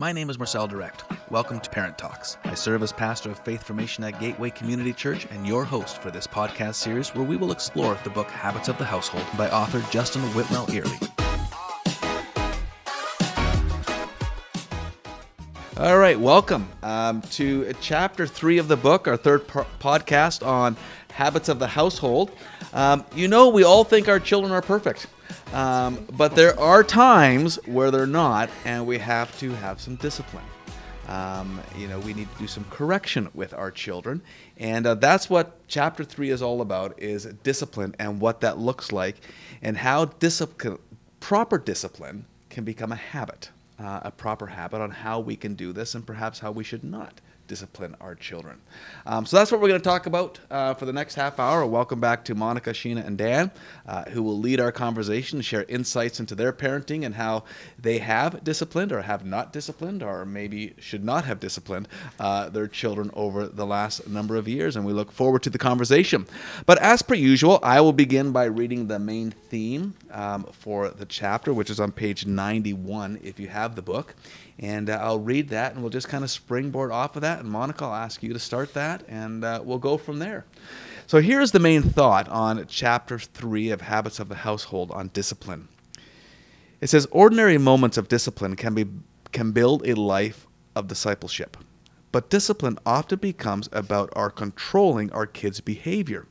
My name is Marcel Direct. Welcome to Parent Talks. I serve as pastor of faith formation at Gateway Community Church and your host for this podcast series where we will explore the book Habits of the Household by author Justin Whitmel Earley. All right, welcome um, to chapter three of the book, our third po- podcast on habits of the household. Um, you know, we all think our children are perfect. Um, but there are times where they're not, and we have to have some discipline. Um, you know, we need to do some correction with our children, and uh, that's what chapter three is all about: is discipline and what that looks like, and how discipline, proper discipline, can become a habit, uh, a proper habit on how we can do this, and perhaps how we should not discipline our children. Um, so that's what we're going to talk about uh, for the next half hour. Welcome back to Monica, Sheena, and Dan, uh, who will lead our conversation, share insights into their parenting and how they have disciplined or have not disciplined or maybe should not have disciplined uh, their children over the last number of years. And we look forward to the conversation. But as per usual, I will begin by reading the main theme um, for the chapter, which is on page 91 if you have the book. And uh, I'll read that and we'll just kind of springboard off of that. And Monica, I'll ask you to start that and uh, we'll go from there. So here's the main thought on chapter three of Habits of the Household on discipline. It says, Ordinary moments of discipline can, be, can build a life of discipleship. But discipline often becomes about our controlling our kids' behavior.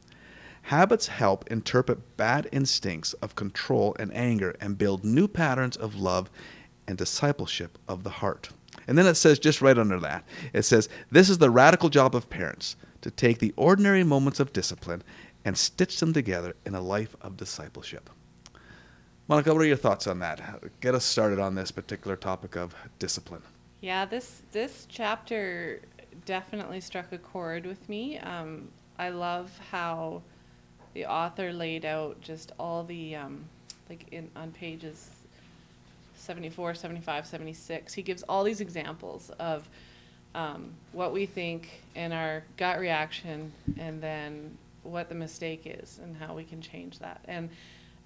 Habits help interpret bad instincts of control and anger and build new patterns of love and discipleship of the heart. And then it says, just right under that, it says, This is the radical job of parents to take the ordinary moments of discipline and stitch them together in a life of discipleship. Monica, what are your thoughts on that? Get us started on this particular topic of discipline. Yeah, this this chapter definitely struck a chord with me. Um, I love how the author laid out just all the um, like in on pages 74, 75, 76. He gives all these examples of um, what we think and our gut reaction, and then what the mistake is and how we can change that. And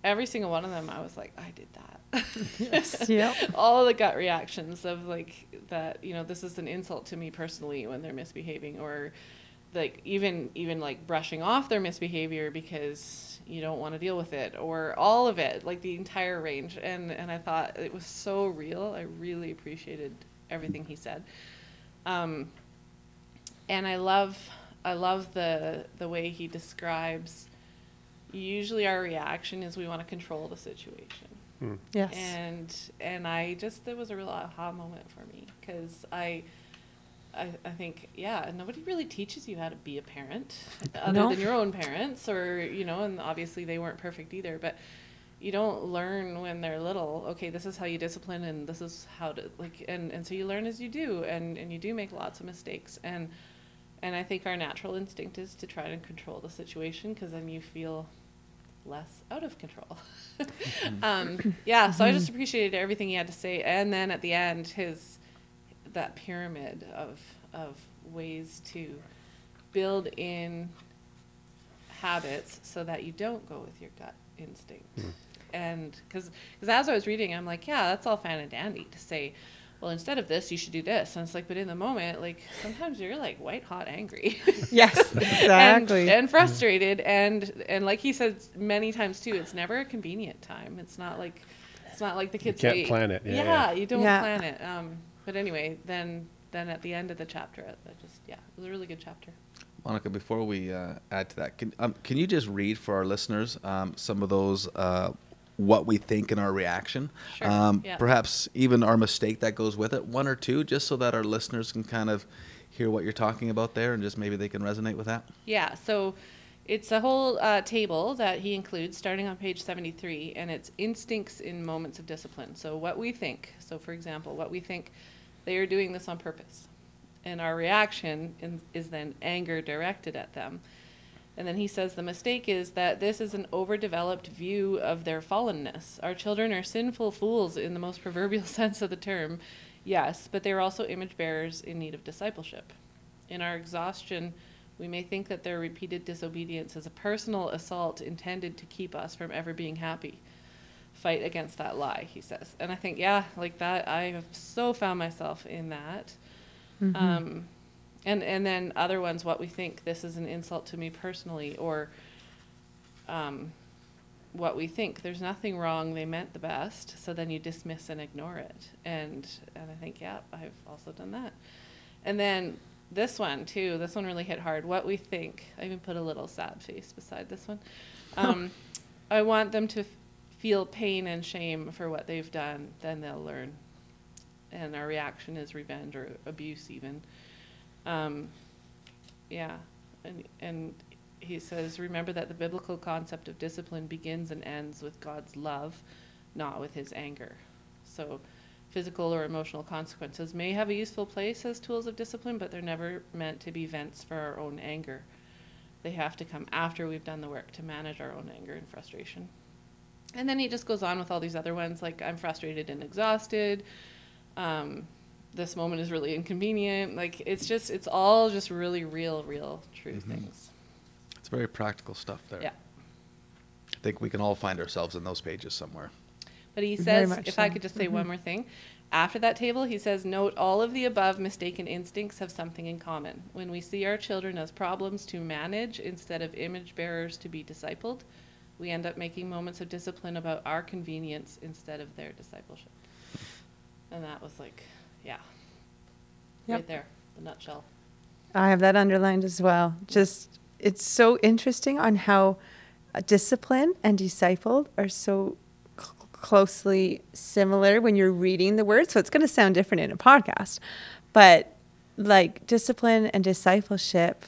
every single one of them, I was like, I did that. yes, yeah. all the gut reactions of like that, you know, this is an insult to me personally when they're misbehaving, or like even even like brushing off their misbehavior because you don't want to deal with it or all of it like the entire range. And and i thought it was so real. I really appreciated everything he said. Um, and i love i love the the way he describes usually our reaction is we want to control the situation. Hmm. yes. And and i just it was a real aha moment for me because i I, I think yeah nobody really teaches you how to be a parent other no. than your own parents or you know and obviously they weren't perfect either but you don't learn when they're little okay this is how you discipline and this is how to like and, and so you learn as you do and, and you do make lots of mistakes and and i think our natural instinct is to try to control the situation because then you feel less out of control mm-hmm. um, yeah so i just mm-hmm. appreciated everything he had to say and then at the end his that pyramid of of ways to build in habits so that you don't go with your gut instinct. Mm. And because as I was reading, I'm like, yeah, that's all fine and dandy to say, well, instead of this, you should do this. And it's like, but in the moment, like sometimes you're like white hot angry. yes, exactly. and, and, frustrated. And and like he said many times too, it's never a convenient time. It's not like it's not like the kids you can't plan it. Yeah, yeah, you don't yeah. plan it. Um, but anyway, then then at the end of the chapter, that just yeah, it was a really good chapter. Monica, before we uh, add to that, can um, can you just read for our listeners um, some of those uh, what we think and our reaction? Sure. Um, yeah. Perhaps even our mistake that goes with it, one or two, just so that our listeners can kind of hear what you're talking about there, and just maybe they can resonate with that. Yeah. So. It's a whole uh, table that he includes starting on page 73, and it's instincts in moments of discipline. So, what we think. So, for example, what we think they are doing this on purpose. And our reaction in, is then anger directed at them. And then he says the mistake is that this is an overdeveloped view of their fallenness. Our children are sinful fools in the most proverbial sense of the term, yes, but they are also image bearers in need of discipleship. In our exhaustion, we may think that their repeated disobedience is a personal assault intended to keep us from ever being happy. Fight against that lie, he says. And I think, yeah, like that, I have so found myself in that. Mm-hmm. Um, and, and then other ones, what we think this is an insult to me personally, or um, what we think. There's nothing wrong. They meant the best. So then you dismiss and ignore it. And and I think, yeah, I've also done that. And then this one too. This one really hit hard. What we think. I even put a little sad face beside this one. Um, I want them to feel pain and shame for what they've done. Then they'll learn. And our reaction is revenge or abuse, even. Um, yeah, and and he says, remember that the biblical concept of discipline begins and ends with God's love, not with his anger. So, physical or emotional consequences may have a useful place as tools of discipline, but they're never meant to be vents for our own anger. They have to come after we've done the work to manage our own anger and frustration. And then he just goes on with all these other ones like, I'm frustrated and exhausted. Um, this moment is really inconvenient. Like, it's just, it's all just really real, real, true Mhm. things. It's very practical stuff there. Yeah. I think we can all find ourselves in those pages somewhere. But he says, much if I could just say Mhm. one more thing. After that table, he says, note all of the above mistaken instincts have something in common. When we see our children as problems to manage instead of image bearers to be discipled, we end up making moments of discipline about our convenience instead of their discipleship. And that was like, yeah, Yep. right there, the nutshell. I have that underlined as well. Just it's so interesting on how uh, discipline and discipled are so cl- closely similar when you're reading the word. So it's going to sound different in a podcast, but like discipline and discipleship,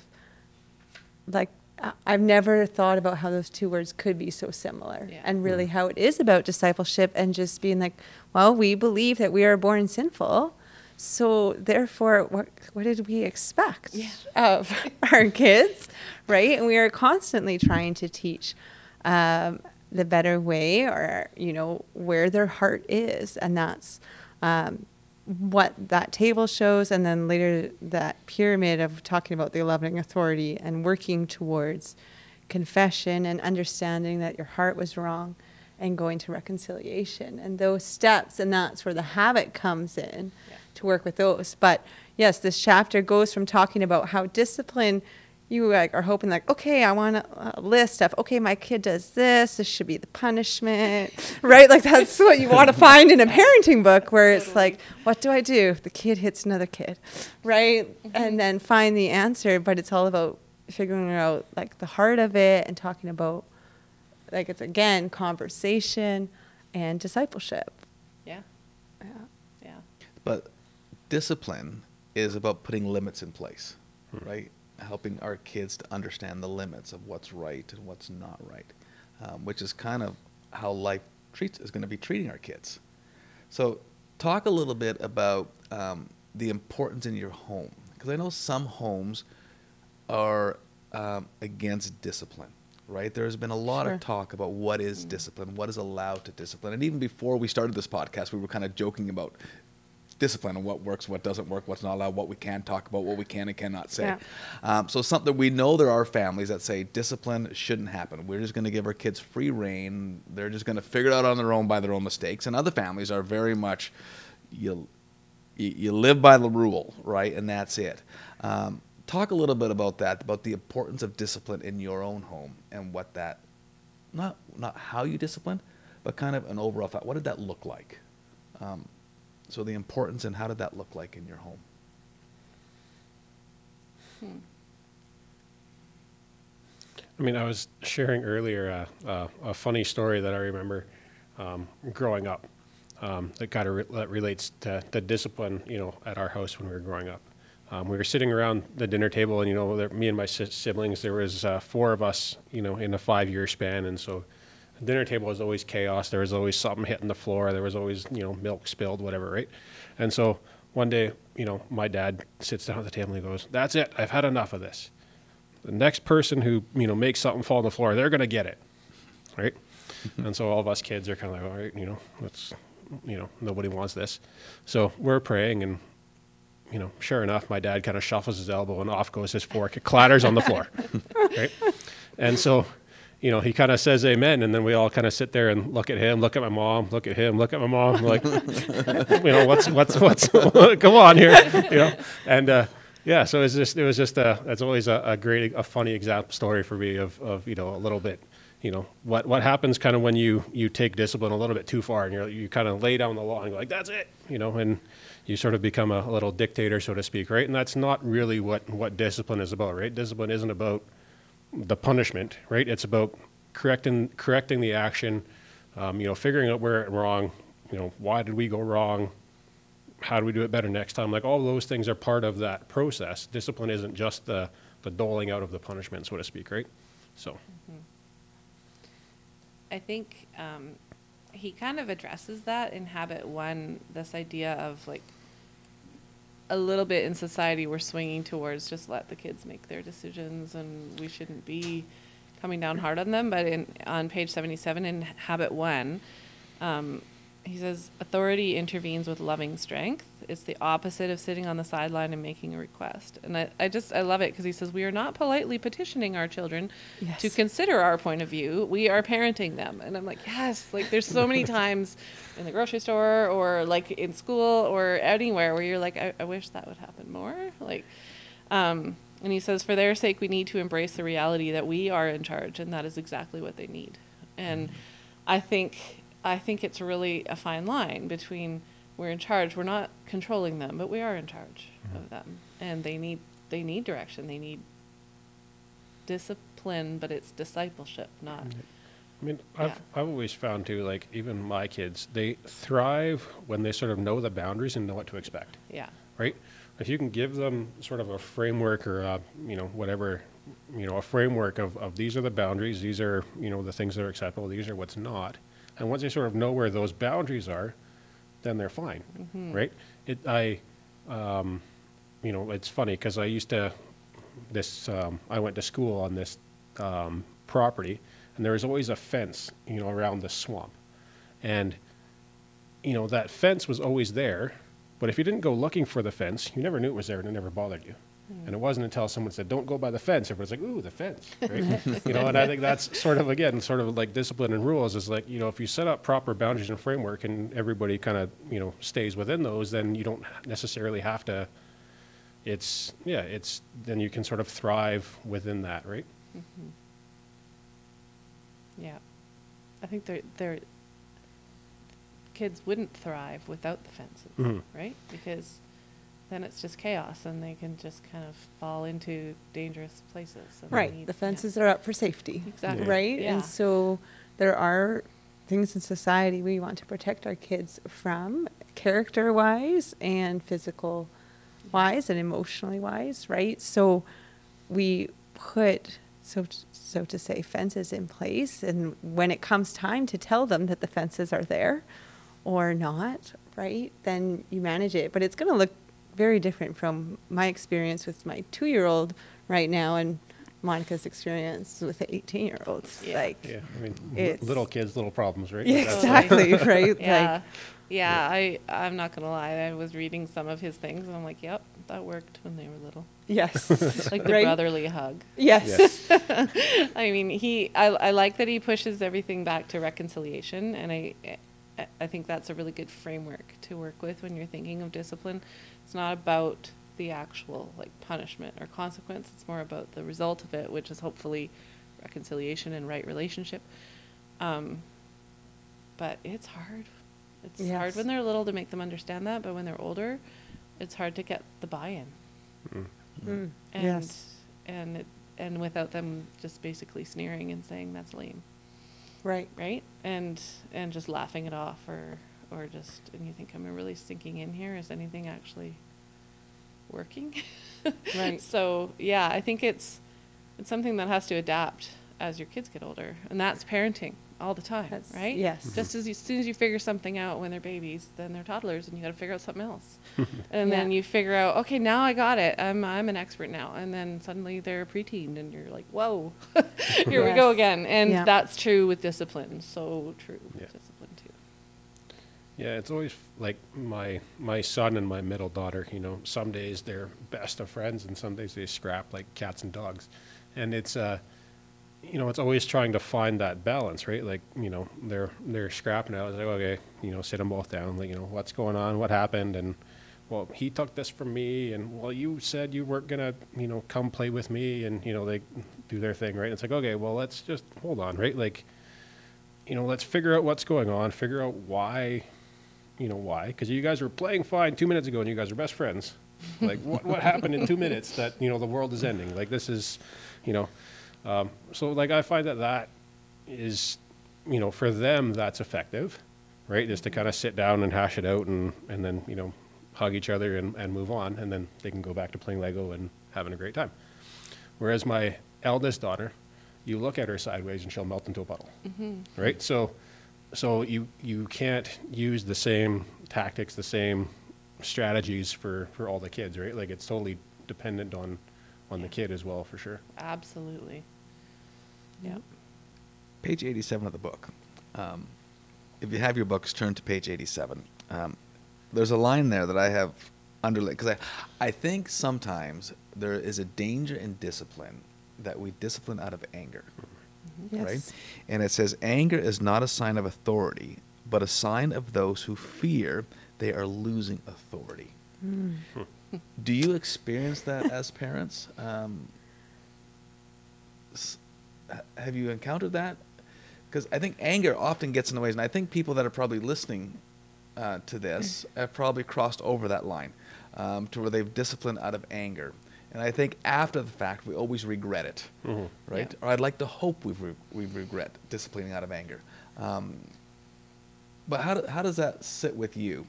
like I- I've never thought about how those two words could be so similar, Yeah. and really how it is about discipleship and just being like, well, we believe that we are born sinful. So therefore, what what did we expect Yeah. of our kids, right? And we are constantly trying to teach um, the better way, or you know where their heart is, and that's um, what that table shows. And then later that pyramid of talking about the loving authority and working towards confession and understanding that your heart was wrong and going to reconciliation and those steps and that's where the habit comes in Yeah. to work with those but yes this chapter goes from talking about how discipline you like are hoping like okay i want a, a list of okay my kid does this this should be the punishment right? Like that's what you want to find in a parenting book where it's like what do i do if the kid hits another kid? Right? Mm-hmm. And then find the answer but it's all about figuring out like the heart of it and talking about like it's again conversation and discipleship. Yeah, yeah. yeah. But discipline is about putting limits in place, hmm. right? Helping our kids to understand the limits of what's right and what's not right, um, which is kind of how life treats is going to be treating our kids. So, talk a little bit about um, the importance in your home, because I know some homes are um, against discipline. Right, there's been a lot Sure. of talk about what is discipline, what is allowed to discipline, and even before we started this podcast, we were kind of joking about discipline and what works, what doesn't work, what's not allowed, what we can talk about, what we can and cannot say. Yeah. Um, so something we know there are families that say discipline shouldn't happen. We're just going to give our kids free reign. They're just going to figure it out on their own by their own mistakes. And other families are very much you you, you live by the rule, right? And that's it. Um, talk a little bit about that, about the importance of discipline in your own home and what that not not how you discipline, but kind of an overall thought. What did that look like? Um, so the importance and how did that look like in your home? Hmm. I mean, I was sharing earlier uh, uh, a funny story that I remember um, growing up um, that kind of re- that relates to the discipline, you know, at our house when we were growing up. Um, we were sitting around the dinner table, and you know, there, me and my si- siblings. There was uh, four of us, you know, in a five-year span, and so the dinner table was always chaos. There was always something hitting the floor. There was always, you know, milk spilled, whatever, right? And so one day, you know, my dad sits down at the table and he goes, "That's it. I've had enough of this." the next person who you know makes something fall on the floor, they're gonna get it, right? Mm-hmm. and so all of us kids are kind of like, all right, you know, let's, you know, nobody wants this, so we're praying, and you know, sure enough, my dad kind of shuffles his elbow, and off goes his fork. It clatters on the floor, right? And so, you know, he kind of says amen, and then we all kind of sit there and look at him, look at my mom, look at him, look at my mom, like, you know, what's what's what's come on here, you know, and uh, yeah, so it's just it was just a that's always a, a great a funny example story for me of of you know a little bit, you know, what what happens kind of when you you take discipline a little bit too far and you're you kind of lay down the law and go like that's it, you know, and you sort of become a little dictator, so to speak, right? And that's not really what what discipline is about, right? Discipline isn't about the punishment, right? It's about correcting correcting the action, um, you know, figuring out where it went wrong, you know, why did we go wrong, how do we do it better next time? Like all those things are part of that process. Discipline isn't just the the doling out of the punishment, so to speak, right? So I think um, he kind of addresses that in habit one. This idea of like a little bit in society we're swinging towards just let the kids make their decisions and we shouldn't be coming down hard on them. But in on page 77 in habit one um, he says authority intervenes with loving strength. It's the opposite of sitting on the sideline and making a request. And i, I just i love it because he says we are not politely petitioning our children to consider our point of view. We are parenting them. And i'm like yes. Like there's so many times in the grocery store or like in school or anywhere where you're like i, I wish that would happen more. Like um, and he says for their sake we need to embrace the reality that we are in charge and that is exactly what they need. And i think i think it's really a fine line between we're in charge we're not controlling them but we are in charge of mm-hmm. them. And they need they need direction they need discipline but it's discipleship not I mean, I've I've always found too, like even my kids, they thrive when they sort of know the boundaries and know what to expect. yeah. Right? If you can give them sort of a framework or a, you know whatever, you know a framework of, of these are the boundaries, these are you know the things that are acceptable, these are what's not, and once they sort of know where those boundaries are, then they're fine, right? It I, um, you know it's funny because I used to this um, I went to school on this um, property, and there was always a fence you know around the swamp, and you know, that fence was always there, but if you didn't go looking for the fence, you never knew it was there and it never bothered you. And it wasn't until someone said, don't go by the fence, everyone's like, ooh, the fence, right? you know, and I think that's sort of, again, sort of like discipline and rules is like, you know, if you set up proper boundaries and framework and everybody kind of, you know, stays within those, then you don't necessarily have to, it's, yeah, it's, then you can sort of thrive within that, right? yeah i think they're they're kids wouldn't thrive without the fences Mhm. right because then it's just chaos and they can just kind of fall into dangerous places and Right. need- The yeah. fences are up for safety. Exactly. Right. Yeah. And so there are things in society we want to protect our kids from, character wise and physical wise and emotionally wise. Right. So we put, so, so to say, fences in place. And when it comes time to tell them that the fences are there or not, right, then you manage it. But it's going to look very different from my experience with my two year old right now and Monica's experience with the 18 year olds. Yeah. Like, Yeah. I mean, It's- little kids, little problems, right? Yeah, exactly, right? yeah Like, yeah i i'm not gonna lie i was reading some of his things and i'm like yep that worked when they were little yes. like the Right? brotherly hug Yes. I mean, he. I, I like that he pushes everything back to reconciliation, and I, I- I think that's a really good framework to work with when you're thinking of discipline. It's not about the actual like punishment or consequence. It's more about the result of it, which is hopefully reconciliation and right relationship. Um, but it's hard. It's hard when they're little to make them understand that, but when they're older, it's hard to get the buy-in Mm. and Yes. and it, and without them just basically sneering and saying that's lame, Right. right? And and just laughing it off, or or just and you think, am I really sinking in here? Is anything actually working? Right. So yeah, I think it's it's something that has to adapt as your kids get older, and that's parenting all the time, That's- right? yes. Mm-hmm. Just as, you, as soon as you figure something out when they're babies, then they're toddlers, and you got to figure out something else. and then you figure out, okay, now I got it. I'm I'm an expert now. And then suddenly they're a preteen, and you're like, whoa, here we go again. And Yeah. that's true with discipline. So true Yeah. Yeah, it's always like my my son and my middle daughter. You know, some days they're best of friends, and some days they scrap like cats and dogs. And it's uh, you know, it's always trying to find that balance, right? Like, you know, they're they're scrapping out. It's like, okay, you know, sit them both down. Like, you know, what's going on? What happened? And well, he took this from me, and well, you said you weren't gonna, you know, come play with me, and you know, they do their thing, right? It's like, okay, well, let's just hold on, right? Like, you know, let's figure out what's going on, figure out why, you know, why, because you guys were playing fine two minutes ago, and you guys are best friends. Like, what what happened in two minutes that you know the world is ending? Like, this is, you know, um, so like I find that that is, you know, for them that's effective, right? Just to kind of sit down and hash it out, and and then you know hug each other and, and move on, and then they can go back to playing Lego and having a great time. Whereas my eldest daughter, you look at her sideways and she'll melt into a puddle, right? So, so you you can't use the same tactics, the same strategies for for all the kids, right? Like it's totally dependent on on the kid as well, for sure. Absolutely. Yeah. Page 87 of the book. Um, if you have your books, turn to page 87. Um, there's a line there that I have underlined because I, I think sometimes there is a danger in discipline that we discipline out of anger, Yes. right? And it says, anger is not a sign of authority, but a sign of those who fear they are losing authority. Mm. Do you experience that as parents? Um, have you encountered that? Because I think anger often gets in the way, and I think people that are probably listening uh, to this have probably crossed over that line um, to where they've disciplined out of anger. And I think after the fact, we always regret it, Mhm. right? Yeah. Or I'd like to hope we've re- we regret disciplining out of anger. Um, but how, do, how does that sit with you?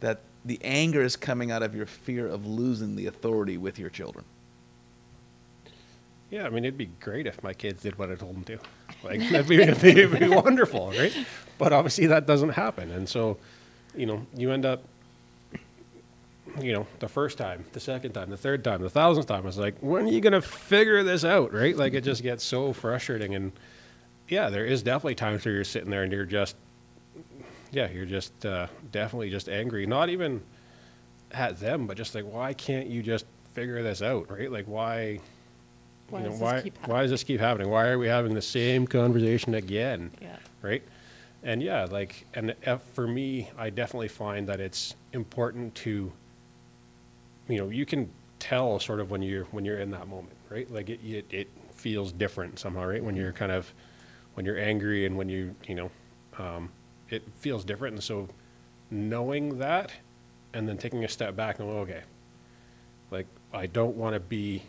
That the anger is coming out of your fear of losing the authority with your children. Yeah, I mean, it'd be great if my kids did what I told them to. Like, that'd be, it'd be, it'd be wonderful, right? But obviously, that doesn't happen. And so, you know, you end up, you know, the first time, the second time, the third time, the thousandth time, it's like, when are you going to figure this out, right? Like, it just gets so frustrating. And yeah, there is definitely times where you're sitting there and you're just, yeah, you're just uh, definitely just angry. Not even at them, but just like, why can't you just figure this out, right? Like, why? Why you know, does why, why does this keep happening? Why are we having the same conversation again? Yeah. Right? And yeah, like, and uh, for me, I definitely find that it's important to, you know, you can tell sort of when you're when you're in that moment, right? Like it it, it feels different somehow, right? When you're kind of when you're angry and when you you know, um, it feels different. And so, knowing that, and then taking a step back and going, okay, like I don't want to be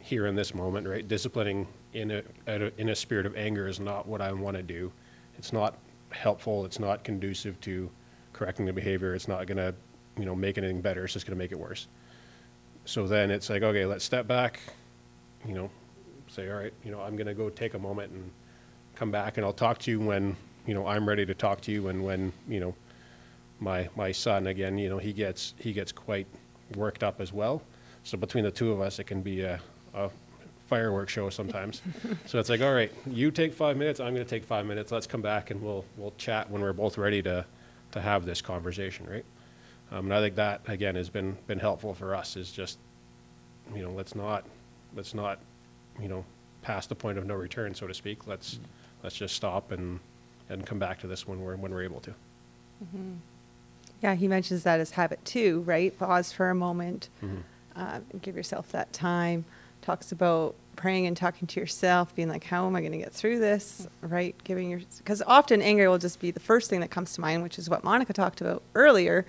here in this moment, right? Disciplining in a, a in a spirit of anger is not what I want to do. It's not helpful. It's not conducive to correcting the behavior. It's not going to, you know, make anything better. It's just going to make it worse. So then it's like, okay, let's step back, you know, say, all right, you know, I'm going to go take a moment and come back, and I'll talk to you when, you know, I'm ready to talk to you, and when, you know, my my son again, you know, he gets he gets quite worked up as well. So between the two of us, it can be a, a fireworks show sometimes. so it's like, all right, you take five minutes, I'm going to take five minutes. Let's come back and we'll we'll chat when we're both ready to to have this conversation, right? Um, and I think that again has been been helpful for us. Is just you know let's not let's not you know pass the point of no return, so to speak. Let's let's just stop and and come back to this when we're when we're able to. Yeah, he mentions that as habit too, right? Pause for a moment, Mhm. uh, give yourself that time. Talks about praying and talking to yourself, being like, "How am I going to get through this?" Right? Giving your because often anger will just be the first thing that comes to mind, which is what Monica talked about earlier.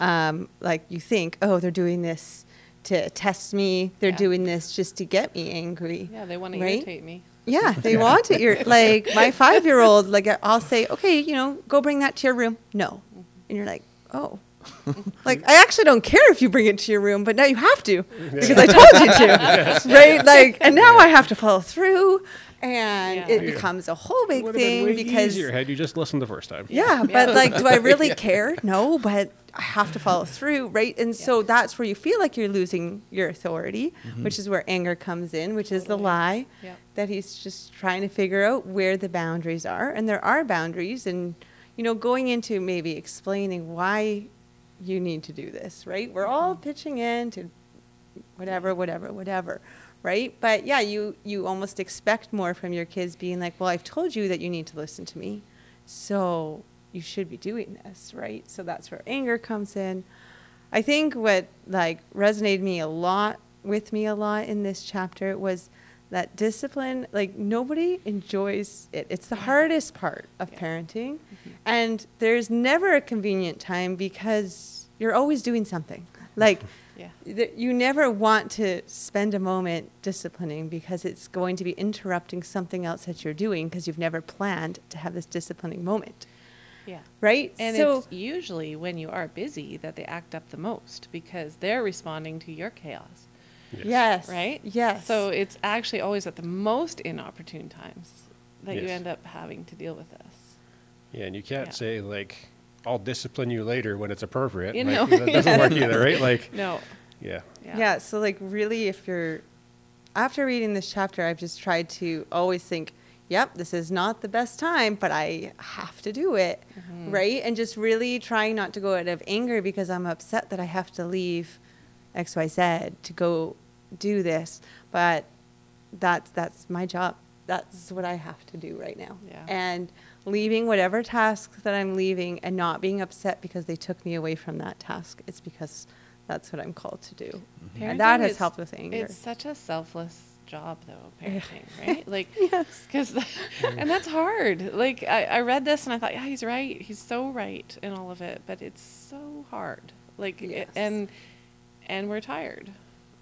Um, like you think, "Oh, they're doing this to test me. They're Yeah. doing this just to get me angry." Yeah, they want to irritate me. Yeah, they want to You're like my five year old. Like I'll say, okay, you know, go bring that to your room. No, and you're like, oh, like I actually don't care if you bring it to your room, but now you have to because I told you to, right? Like, and now I have to follow through, and Yeah. it Yeah. becomes a whole big Would have been thing way because easier had you just listened the first time. yeah, Yeah. but like, do I really care? No, but I have to follow through, right? And so that's where you feel like you're losing your authority, mm-hmm. which is where anger comes in, which is the lie Yep. that he's just trying to figure out where the boundaries are. And there are boundaries, and, you know, going into maybe explaining why you need to do this, right? We're all mm-hmm. pitching in to whatever, whatever, whatever, right? But yeah, you you almost expect more from your kids being like, "Well, I've told you that you need to listen to me." So, you should be doing this, right? So that's where anger comes in. I think what like resonated me a lot with me a lot in this chapter was that discipline like nobody enjoys it it's the hardest part of Yeah. parenting mm-hmm. and there's never a convenient time because you're always doing something like Yeah. th- you never want to spend a moment disciplining because it's going to be interrupting something else that you're doing because you've never planned to have this disciplining moment Yeah. right And so it's usually when you are busy that they act up the most because they're responding to your chaos, yes right? yes So it's actually always at the most inopportune times that you end up having to deal with this. Yeah, and you can't Yeah. say like, "I'll discipline you later when it's appropriate." You Like, know, that doesn't yeah. work either, right? Like, No. yeah, Yeah. Yeah. so like really if you're after reading this chapter, I've just tried to always think, yep, this is not the best time, but I have to do it. Mhm. Right? And just really trying not to go out of anger because I'm upset that I have to leave XYZ to go do this. But that's that's my job. That's what I have to do right now. Yeah. And leaving whatever tasks that I'm leaving and not being upset because they took me away from that task. It's because that's what I'm called to do. And that has helped with anger. It's such a selfless job, though, parenting, right? Like, Yes. because, and that's hard. Like, I, I read this and I thought, yeah, he's right. He's so right in all of it, but it's so hard. Like, it- Yes. and and we're tired,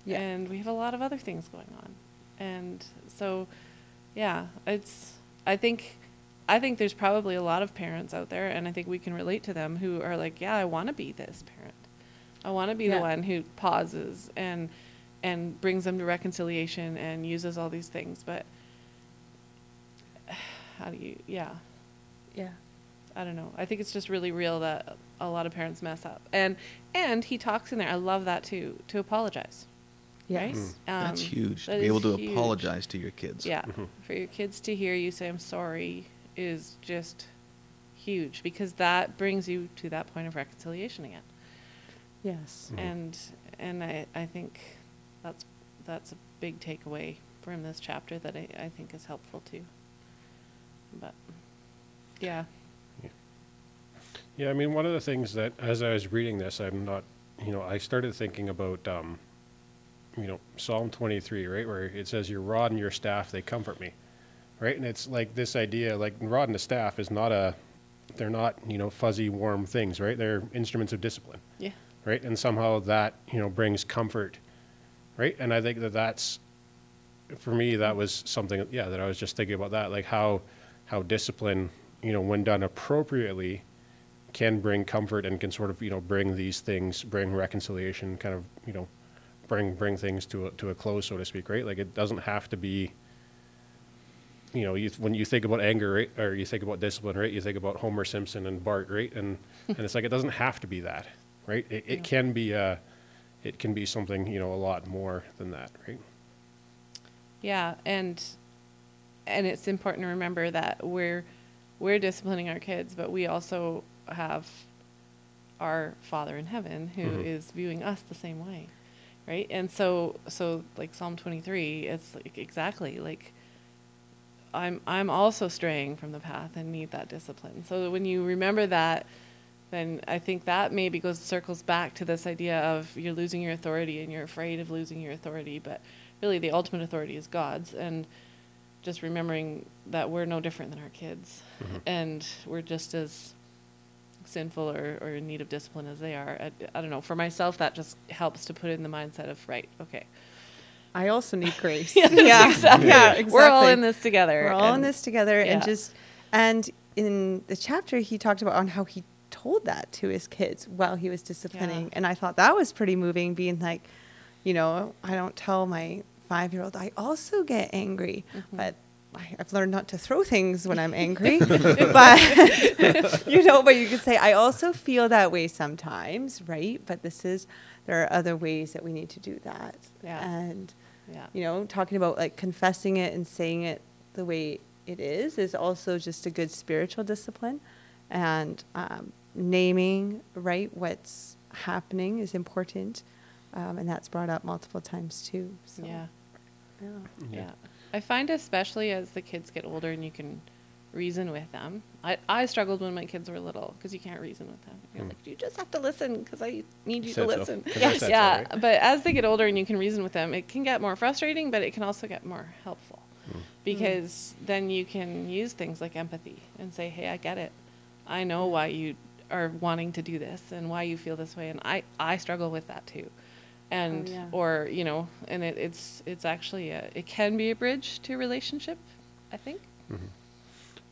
Yeah. and we have a lot of other things going on, and so, yeah, it's. I think, I think there's probably a lot of parents out there, and I think we can relate to them who are like, yeah, I want to be this parent. I want to be Yeah. the one who pauses and and brings them to reconciliation and uses all these things, but how do you yeah Yeah. i don't know i think it's just really real that a lot of parents mess up and and he talks in there i love that too to apologize right? Yes. That's Um, huge. To be able to huge. apologize to your kids. yeah for your kids to hear you say i'm sorry is just huge because that brings you to that point of reconciliation again Yes. Mhm. and and I, I think that's that's a big takeaway from this chapter that I, I think is helpful too. But yeah. yeah. I mean, one of the things that as I was reading this, I'm not, you know, I started thinking about, um, you know, Psalm 23, right, where it says, "Your rod and your staff they comfort me," right, and it's like this idea, like rod and the staff is not a, they're not, you know, fuzzy warm things, right? They're instruments of discipline. Yeah. right? And somehow that you know brings comfort, right? And I think that that's for me that was something yeah that I was just thinking about that like how how discipline you know when done appropriately can bring comfort and can sort of you know bring these things bring reconciliation kind of you know bring bring things to a, to a close so to speak right like it doesn't have to be you know, you, when you think about anger, right, or you think about discipline, right? You think about Homer Simpson and Bart, right? And and it's like it doesn't have to be that, right? It, it can be uh, it can be something you know a lot more than that, right? Yeah, and and it's important to remember that we're we're disciplining our kids, but we also have our Father in heaven who is Mhm. viewing us the same way. Right? And so so like Psalm 23, it's like exactly like I'm I'm also straying from the path and need that discipline. So when you remember that then I think that maybe goes circles back to this idea of you're losing your authority and you're afraid of losing your authority, but really the ultimate authority is God's and just remembering that we're no different than our kids Mhm. and we're just as sinful or, or in need of discipline as they are. I, I don't know. For myself, that just helps to put in the mindset of, right, okay. I also need grace. Yes, yeah. exactly. Yeah, exactly. We're all in this together. We're all in and- this together, and just and in the chapter he talked about on how he told that to his kids while he was disciplining, Yeah. and I thought that was pretty moving. Being like, you know, I don't tell my five-year-old I also get angry, Mm-hmm. but. I- I've learned not to throw things when I'm angry, but you know, but you could say I also feel that way sometimes, right? But this is there are other ways that we need to do that, Yeah. and Yeah. you know, talking about like confessing it and saying it the way it is is also just a good spiritual discipline. And um, naming, right, what's happening is important. Um, and that's brought up multiple times too. So, Yeah. Yeah. Yeah. I find especially as the kids get older and you can reason with them. I, I struggled when my kids were little because you can't reason with them. You're Mm. like, you just have to listen because I need you Said to so. listen. 'Cause I said so, yeah. right? But as they get older and you can reason with them, it can get more frustrating, but it can also get more helpful Mm. because then you can use things like empathy and say, hey, I get it. I know why you are wanting to do this and why you feel this way. And I, I struggle with that too. And, oh, yeah. or, you know, and it, it's, it's actually, a, it can be a bridge to relationship, I think. Mm-hmm.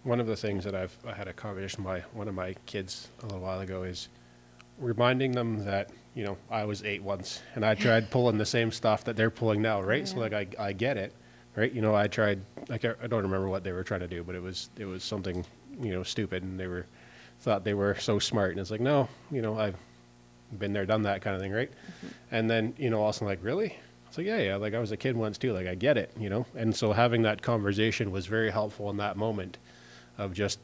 One of the things that I've I had a conversation with one of my kids a little while ago is reminding them that you know I was eight once and I tried pulling the same stuff that they're pulling now, right? So like I I get it, right? You know I tried like I I don't remember what they were trying to do, but it was it was something you know stupid, and they were thought they were so smart, and it's like no, you know I've been there, done that kind of thing, right? Mm-hmm. And then you know also like really. It's like yeah, yeah. Like I was a kid once too. Like I get it, you know. And so having that conversation was very helpful in that moment of just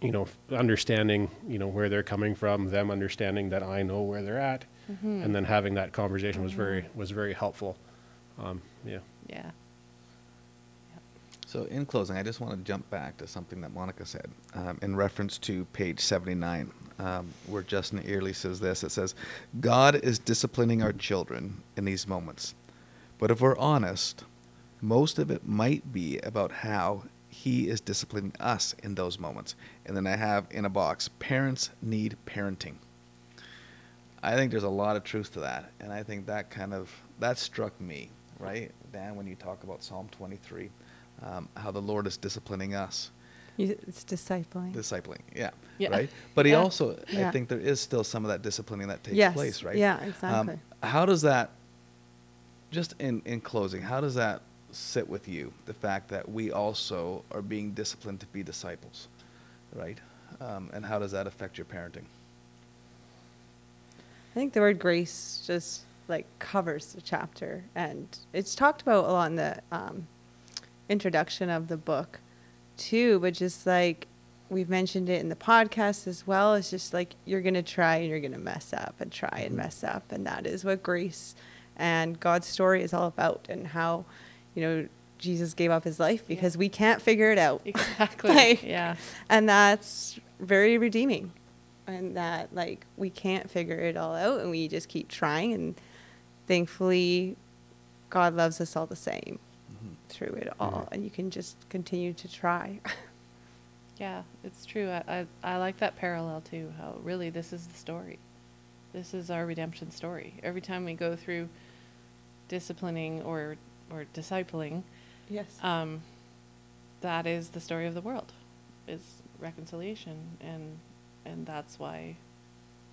you know understanding you know where they're coming from them understanding that i know where they're at mm-hmm. and then having that conversation was very mm-hmm. was very helpful um, yeah Yeah. So, in closing, I just want to jump back to something that Monica said um, in reference to page 79, um, where Justin Earley says this It says, God is disciplining our children in these moments. But if we're honest, most of it might be about how He is disciplining us in those moments. And then I have in a box, parents need parenting. I think there's a lot of truth to that, and I think that kind of that struck me, right, Dan, when you talk about Psalm 23, um, how the Lord is disciplining us. It's discipling. discipling, yeah, Yeah. right. But He Yeah. also, I think there is still some of that disciplining that takes Yes. place, right? Yeah, Um, exactly. how does that, just in in closing, how does that sit with you? The fact that we also are being disciplined to be disciples, right? Um, and how does that affect your parenting? I think the word grace just like covers the chapter, and it's talked about a lot in the um, introduction of the book, too. But just like we've mentioned it in the podcast as well, it's just like you're gonna try and you're gonna mess up and try and mess up, and that is what grace and God's story is all about, and how you know Jesus gave up his life because we can't figure it out Exactly. Like- yeah. and that's very redeeming and that like we can't figure it all out and we just keep trying and thankfully god loves us all the same through it all and you can just continue to try Yeah, it's true. I, I, I like that parallel too. How really this is the story. This is our redemption story. Every time we go through disciplining or or discipling, yes um, that is the story of the world, is reconciliation, and and that's why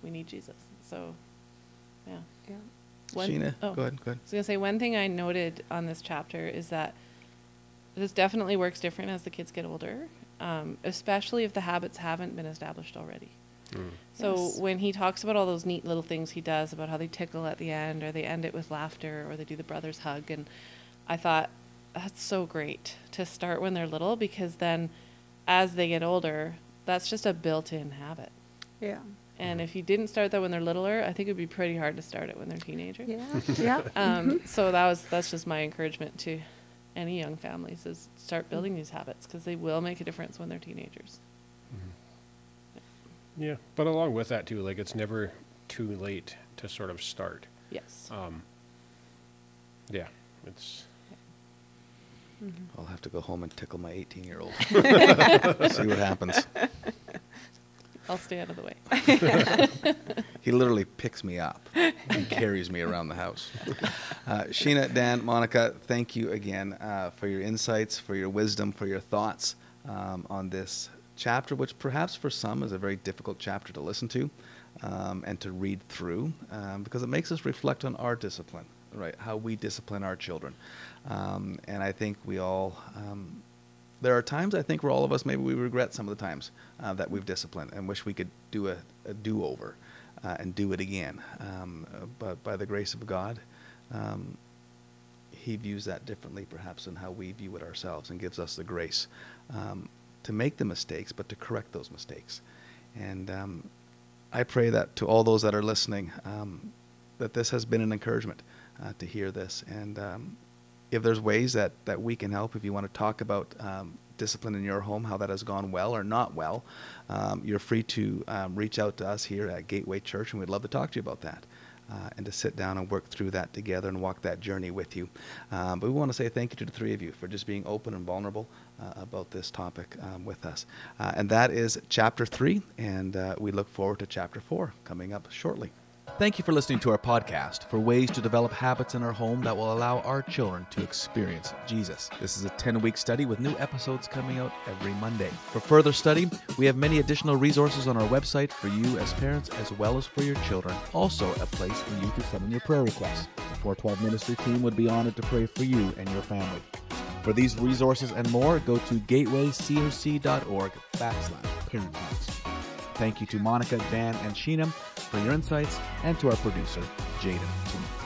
we need Jesus. So, yeah. yeah One- Sheena, oh. go ahead, go ahead. I was gonna say one thing I noted on this chapter is that this definitely works different as the kids get older, um, especially if the habits haven't been established already. So Yes. when he talks about all those neat little things he does about how they tickle at the end, or they end it with laughter, or they do the brothers hug, and I thought that's so great to start when they're little because then, as they get older, that's just a built-in habit. yeah And if you didn't start that when they're littler, I think it'd be pretty hard to start it when they're teenagers. yeah yeah Um, so that was that's just my encouragement to any young families is start building these habits because they will make a difference when they're teenagers. yeah but along with that too like it's never too late to sort of start Yes. um, yeah it's I'll have to go home and tickle my 18 year old. See what happens. I'll stay out of the way. He literally picks me up and carries me around the house. Uh, Sheena, Dan, Monica, thank you again uh, for your insights, for your wisdom, for your thoughts um, on this chapter, which perhaps for some is a very difficult chapter to listen to um, and to read through um, because it makes us reflect on our discipline, right? How we discipline our children. Um, and I think we all. There are times I think where all of us maybe we regret some of the times uh, that we've disciplined and wish we could do a, a do-over uh, and do it again. Um, but by the grace of God, um, He views that differently, perhaps, than how we view it ourselves, and gives us the grace um, to make the mistakes, but to correct those mistakes. And um, I pray that to all those that are listening, um, that this has been an encouragement uh, to hear this, and um, if there's ways that, that we can help, if you want to talk about um, discipline in your home, how that has gone well or not well, um, you're free to um, reach out to us here at Gateway Church, and we'd love to talk to you about that. Uh, and to sit down and work through that together and walk that journey with you. Um, but we want to say thank you to the three of you for just being open and vulnerable uh, about this topic um, with us. Uh, and that is chapter three, and uh, we look forward to chapter four coming up shortly. Thank you for listening to our podcast for ways to develop habits in our home that will allow our children to experience Jesus. This is a 10 week study with new episodes coming out every Monday. For further study, we have many additional resources on our website for you as parents as well as for your children. Also, a place for you to send in your prayer requests. The 412 Ministry team would be honored to pray for you and your family. For these resources and more, go to gatewaycrc.org backslash parent. Thank you to Monica, Dan, and Sheenam for your insights, and to our producer, Jaden.